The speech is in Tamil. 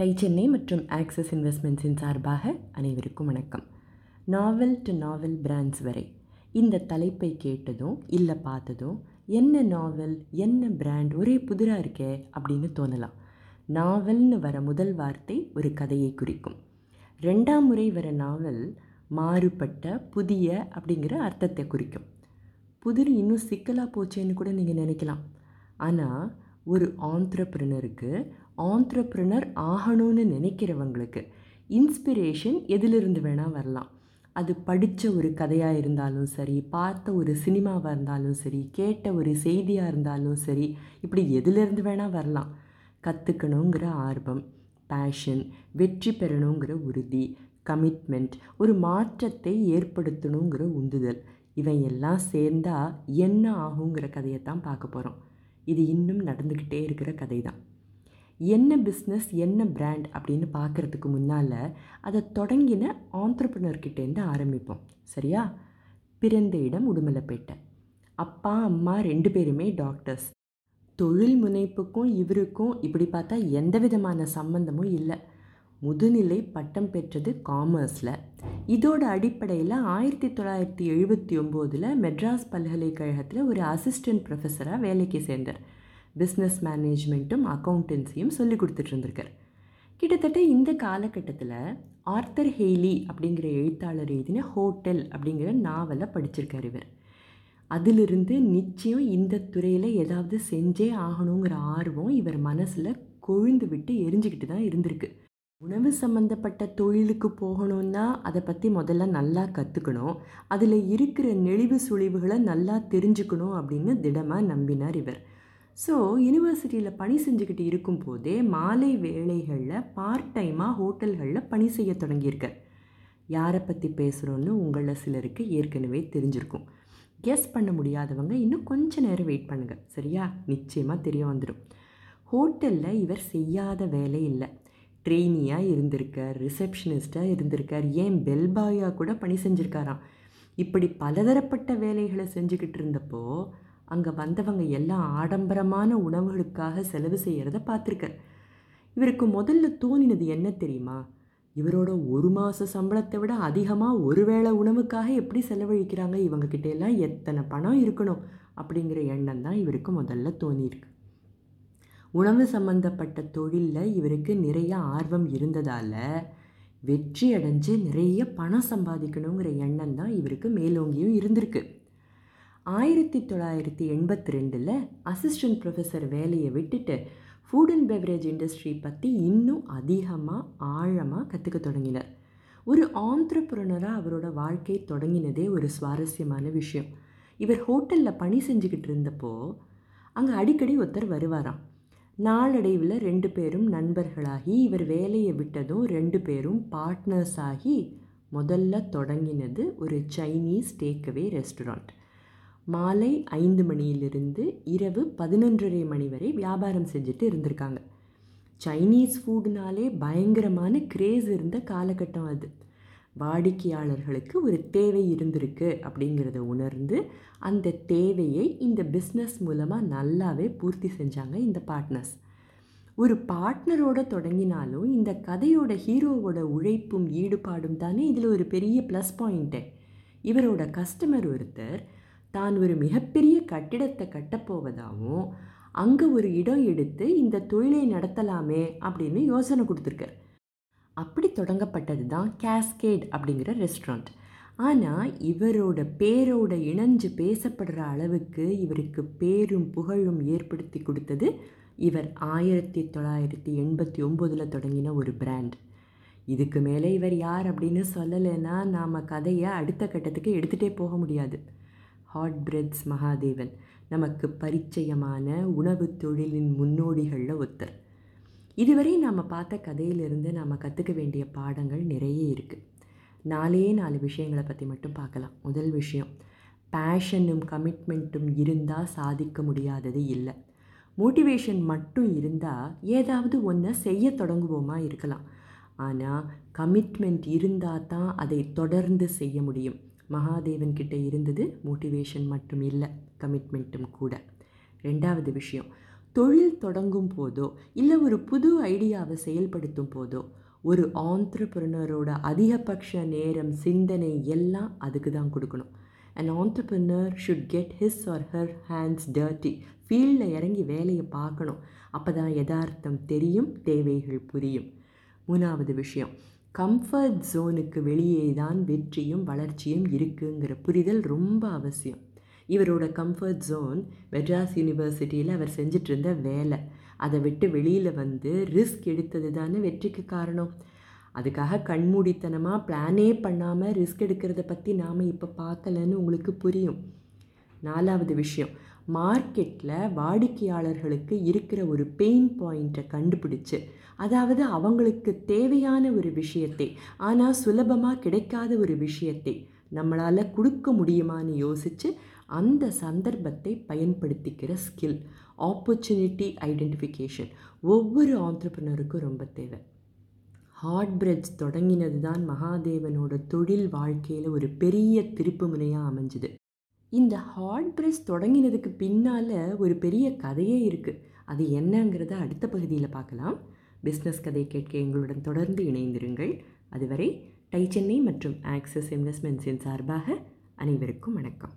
டை சென்னை மற்றும் ஆக்சஸ் இன்வெஸ்ட்மெண்ட்ஸின் சார்பாக அனைவருக்கும் வணக்கம். நாவல் டு நாவல் பிராண்ட்ஸ் வரை இந்த தலைப்பை கேட்டதும் இல்லை பார்த்ததும் என்ன நாவல் என்ன பிராண்ட் ஒரே புதிராக இருக்கே அப்படின்னு தோணலாம். நாவல்னு வர முதல் வார்த்தை ஒரு கதையை குறிக்கும். ரெண்டாம் முறை வர நாவல் மாறுபட்ட புதிய அப்படிங்கிற அர்த்தத்தை குறிக்கும். புதிர் இன்னும் சிக்கலாக போச்சேன்னு கூட நீங்கள் நினைக்கலாம். ஆனால் ஒரு ஆந்த்ரப்ரனருக்கு ஆந்த்ரப்ரனர் ஆகணும்னு நினைக்கிறவங்களுக்கு இன்ஸ்பிரேஷன் எதிலிருந்து வேணால் வரலாம். அது படித்த ஒரு கதையாக இருந்தாலும் சரி பார்த்த ஒரு சினிமாவாக இருந்தாலும் சரி கேட்ட ஒரு செய்தியாக இருந்தாலும் சரி இப்படி எதிலிருந்து வேணால் வரலாம். கற்றுக்கணுங்கிற ஆர்வம் பேஷன் வெற்றி பெறணுங்கிற உறுதி கமிட்மெண்ட் ஒரு மாற்றத்தை ஏற்படுத்தணுங்கிற உந்துதல். இவன் எல்லாம் சேர்ந்தால் என்ன ஆகுங்கிற கதையை தான் பார்க்க போகிறோம் இது இன்னும் நடந்துக்கிட்டே இருக்கிற கதை தான் என்ன பிஸ்னஸ் என்ன பிராண்ட் அப்படின்னு பார்க்குறதுக்கு முன்னால் அதை தொடங்கின ஆண்டர்பிரினர்கிட்டேருந்து ஆரம்பிப்போம். சரியா? பிறந்த இடம் உடுமலைப்பேட்டை. அப்பா அம்மா ரெண்டு பேருமே டாக்டர்ஸ் தொழில் முனைப்புக்கும் இவருக்கும் இப்படி பார்த்தா எந்த விதமான சம்பந்தமும் இல்லை. முதுநிலை பட்டம் பெற்றது காமர்ஸில் இதோட அடிப்படையில் ஆயிரத்தி தொள்ளாயிரத்தி எழுபத்தி ஒம்போதில் மெட்ராஸ் பல்கலைக்கழகத்தில் ஒரு அசிஸ்டன்ட் ப்ரொஃபஸராக வேலைக்கு சேர்ந்தார். பிஸ்னஸ் மேனேஜ்மெண்ட்டும் அக்கௌண்டன்சியும் சொல்லி கொடுத்துட்ருந்துருக்கார் கிட்டத்தட்ட இந்த காலகட்டத்தில் ஆர்த்தர் ஹெய்லி அப்படிங்கிற எழுத்தாளர் எழுதின ஹோட்டல் அப்படிங்கிற நாவலை படிச்சிருக்கார் இவர். அதிலிருந்து நிச்சயம் இந்த துறையில் ஏதாவது செஞ்சே ஆகணுங்கிற ஆர்வம் இவர் மனசில் கொழுந்து விட்டு எரிஞ்சுக்கிட்டு தான் இருந்திருக்கு. உணவு சம்மந்தப்பட்ட தொழிலுக்கு போகணுன்னா அதை பற்றி முதல்ல நல்லா கற்றுக்கணும் அதில் இருக்கிற நெளிவு சுழிவுகளை நல்லா தெரிஞ்சுக்கணும் அப்படின்னு திடமாக நம்பினார் இவர். ஸோ யூனிவர்சிட்டியில் பணி செஞ்சுக்கிட்டு இருக்கும்போதே மாலை வேளைகளில் பார்ட் டைமாக ஹோட்டல்களில் பணி செய்ய தொடங்கியிருக்கார். யாரை பற்றி பேசுகிறோன்னு உங்களில் சிலருக்கு ஏற்கனவே தெரிஞ்சிருக்கும். கெஸ் பண்ண முடியாதவங்க இன்னும் கொஞ்ச நேரம் வெயிட் பண்ணுங்கள் சரியா? நிச்சயமாக தெரிய வந்துடும் ஹோட்டலில் இவர் செய்யாத வேலை இல்லை. ட்ரெயினியாக இருந்திருக்கார் ரிசப்ஷனிஸ்ட்டாக இருந்திருக்கார் ஏன் பெல்பாயாக கூட பணி செஞ்சுருக்காராம்? இப்படி பலதரப்பட்ட வேலைகளை செஞ்சுக்கிட்டு இருந்தப்போ அங்கே வந்தவங்க எல்லாம் ஆடம்பரமான உணவுகளுக்காக செலவு செய்கிறத பார்த்துருக்கார். இவருக்கு முதல்ல தோணினது என்ன தெரியுமா? இவரோட ஒரு மாத சம்பளத்தை விட அதிகமாக ஒரு வேளை உணவுக்காக எப்படி செலவழிக்கிறாங்க? இவங்கக்கிட்ட எல்லாம் எத்தனை பணம் இருக்கணும்? அப்படிங்கிற எண்ணம் தான் இவருக்கு முதல்ல தோணியிருக்கு. உணவு சம்பந்தப்பட்ட தொழிலில் இவருக்கு நிறைய ஆர்வம் இருந்ததால் வெற்றி அடைஞ்சு நிறைய பணம் சம்பாதிக்கணுங்கிற எண்ணம் தான் இவருக்கு மேலோங்கியும் இருந்திருக்கு. ஆயிரத்தி தொள்ளாயிரத்தி எண்பத்தி ரெண்டில் அசிஸ்டன்ட் ப்ரொஃபஸர் வேலையை விட்டுட்டு ஃபுட் அண்ட் பெவரேஜ் இண்டஸ்ட்ரி பற்றி இன்னும் அதிகமாக ஆழமாக கற்றுக்க தொடங்கினார். ஒரு ஆந்திரப்புறனராக அவரோட வாழ்க்கை தொடங்கினதே ஒரு சுவாரஸ்யமான விஷயம். இவர் ஹோட்டலில் பணி செஞ்சுக்கிட்டு இருந்தப்போ அங்கே அடிக்கடி ஒருத்தர் வருவாராம். நாளடைவில் ரெண்டு பேரும் நண்பர்களாகி இவர் வேலையை விட்டதும் ரெண்டு பேரும் பார்ட்னர்ஸ் ஆகி முதல்ல தொடங்கினது ஒரு சைனீஸ் டேக்அவே ரெஸ்டாரண்ட் மாலை ஐந்து மணியிலிருந்து இரவு பதினொன்றரை மணி வரை வியாபாரம் செஞ்சுட்டு இருந்திருக்காங்க. சைனீஸ் ஃபுட்னாலே பயங்கரமான கிரேஸ் இருந்த காலகட்டம் அது. வாடிக்கையாளர்களுக்கு ஒரு தேவை இருந்திருக்கு அப்படிங்கிறத உணர்ந்து அந்த தேவையை இந்த பிஸ்னஸ் மூலமாக நல்லாவே பூர்த்தி செஞ்சாங்க இந்த பார்ட்னர்ஸ் ஒரு பார்ட்னரோட தொடங்கினாலும் இந்த கதையோட ஹீரோவோட உழைப்பும் ஈடுபாடும் தானே இதில் ஒரு பெரிய ப்ளஸ் பாயிண்ட்டு இவரோட கஸ்டமர் ஒருத்தர் தான் ஒரு மிகப்பெரிய கட்டிடத்தை கட்டப்போவதாகவும் அங்கே ஒரு இடம் எடுத்து இந்த தொழிலை நடத்தலாமே அப்படின்னு யோசனை கொடுத்துருக்கார். அப்படி தொடங்கப்பட்டது தான் கேஸ்கேட் அப்படிங்கிற ரெஸ்டாரண்ட் ஆனால் இவரோட பேரோட இணைஞ்சு பேசப்படுற அளவுக்கு இவருக்கு பேரும் புகழும் ஏற்படுத்தி கொடுத்தது இவர் ஆயிரத்தி தொள்ளாயிரத்தி எண்பத்தி ஒம்போதில் தொடங்கின ஒரு பிராண்ட் இதுக்கு மேலே இவர் யார் அப்படின்னு சொல்லலைன்னா நாம் கதையை அடுத்த கட்டத்துக்கு எடுத்துகிட்டே போக முடியாது. ஹாட் பிரெட்ஸ் மகாதேவன் நமக்கு பரிச்சயமான உணவு தொழிலின் முன்னோடிகளில் ஒருத்தர். இதுவரை நாம் பார்த்த கதையிலிருந்து நாம் கற்றுக்க வேண்டிய பாடங்கள் நிறைய இருக்குது நாலே நாலு விஷயங்களை பற்றி மட்டும் பார்க்கலாம். முதல் விஷயம் பேஷனும் கமிட்மெண்ட்டும் இருந்தால் சாதிக்க முடியாதது இல்லை. மோட்டிவேஷன் மட்டும் இருந்தால் ஏதாவது ஒன்றை செய்ய தொடங்குவோமா இருக்கலாம். ஆனால் கமிட்மெண்ட் இருந்தால் தான் அதை தொடர்ந்து செய்ய முடியும். மகாதேவன் கிட்ட இருந்தது மோட்டிவேஷன் மட்டும் இல்லை கமிட்மெண்ட்டும் கூட. ரெண்டாவது விஷயம் தொழில் தொடங்கும் போதோ இல்லை ஒரு புது ஐடியாவை செயல்படுத்தும் போதோ ஒரு ஆண்டர்பிரினரோட அதிகபட்ச நேரம் சிந்தனை எல்லாம் அதுக்கு தான் கொடுக்கணும். And entrepreneur should get his or her hands dirty ஃபீல்டில் இறங்கி வேலையை பார்க்கணும். அப்போ தான் யதார்த்தம் தெரியும் தேவைகள் புரியும். மூணாவது விஷயம் கம்ஃபர்ட் ஜோனுக்கு வெளியே தான் வெற்றியும் வளர்ச்சியும் இருக்குங்கிற புரிதல் ரொம்ப அவசியம். இவரோட கம்ஃபர்ட் ஜோன் மெட்ராஸ் யூனிவர்சிட்டியில் அவர் செஞ்சிட்ருந்த வேலை. அதை விட்டு வெளியில் வந்து ரிஸ்க் எடுத்தது தானே வெற்றிக்கு காரணம். அதுக்காக கண்மூடித்தனமாக பிளானே பண்ணாமல் ரிஸ்க் எடுக்கிறத பற்றி நாம் இப்போ பார்க்கலன்னு உங்களுக்கு புரியும். நாலாவது விஷயம் மார்க்கெட்டில் வாடிக்கையாளர்களுக்கு இருக்கிற ஒரு பெயின் பாயிண்ட்டை கண்டுபிடிச்சு அதாவது அவங்களுக்கு தேவையான ஒரு விஷயத்தை ஆனால் சுலபமாக கிடைக்காத ஒரு விஷயத்தை நம்மளால் கொடுக்க முடியுமான்னு யோசித்து அந்த சந்தர்ப்பத்தை பயன்படுத்திக்கிற ஸ்கில் ஆப்பர்ச்சுனிட்டி ஐடென்டிஃபிகேஷன் ஒவ்வொரு ஆண்டர்பனருக்கும் ரொம்ப தேவை. ஹார்ட் பிரெட்ஸ் தொடங்கினது தான் மகாதேவனோட தொழில் வாழ்க்கையில் ஒரு பெரிய திருப்பு முனையாக அமைஞ்சுது. இந்த ஹார்ட் பிரஸ் தொடங்கினதுக்கு பின்னால் ஒரு பெரிய கதையே இருக்குது அது என்னங்கிறத அடுத்த பகுதியில் பார்க்கலாம். பிஸ்னஸ் கதை கேட்க எங்களுடன் தொடர்ந்து இணைந்திருங்கள். அதுவரை டை சென்னை மற்றும் ஆக்சிஸ் இன்வெஸ்ட்மெண்ட்ஸின் சார்பாக அனைவருக்கும் வணக்கம்.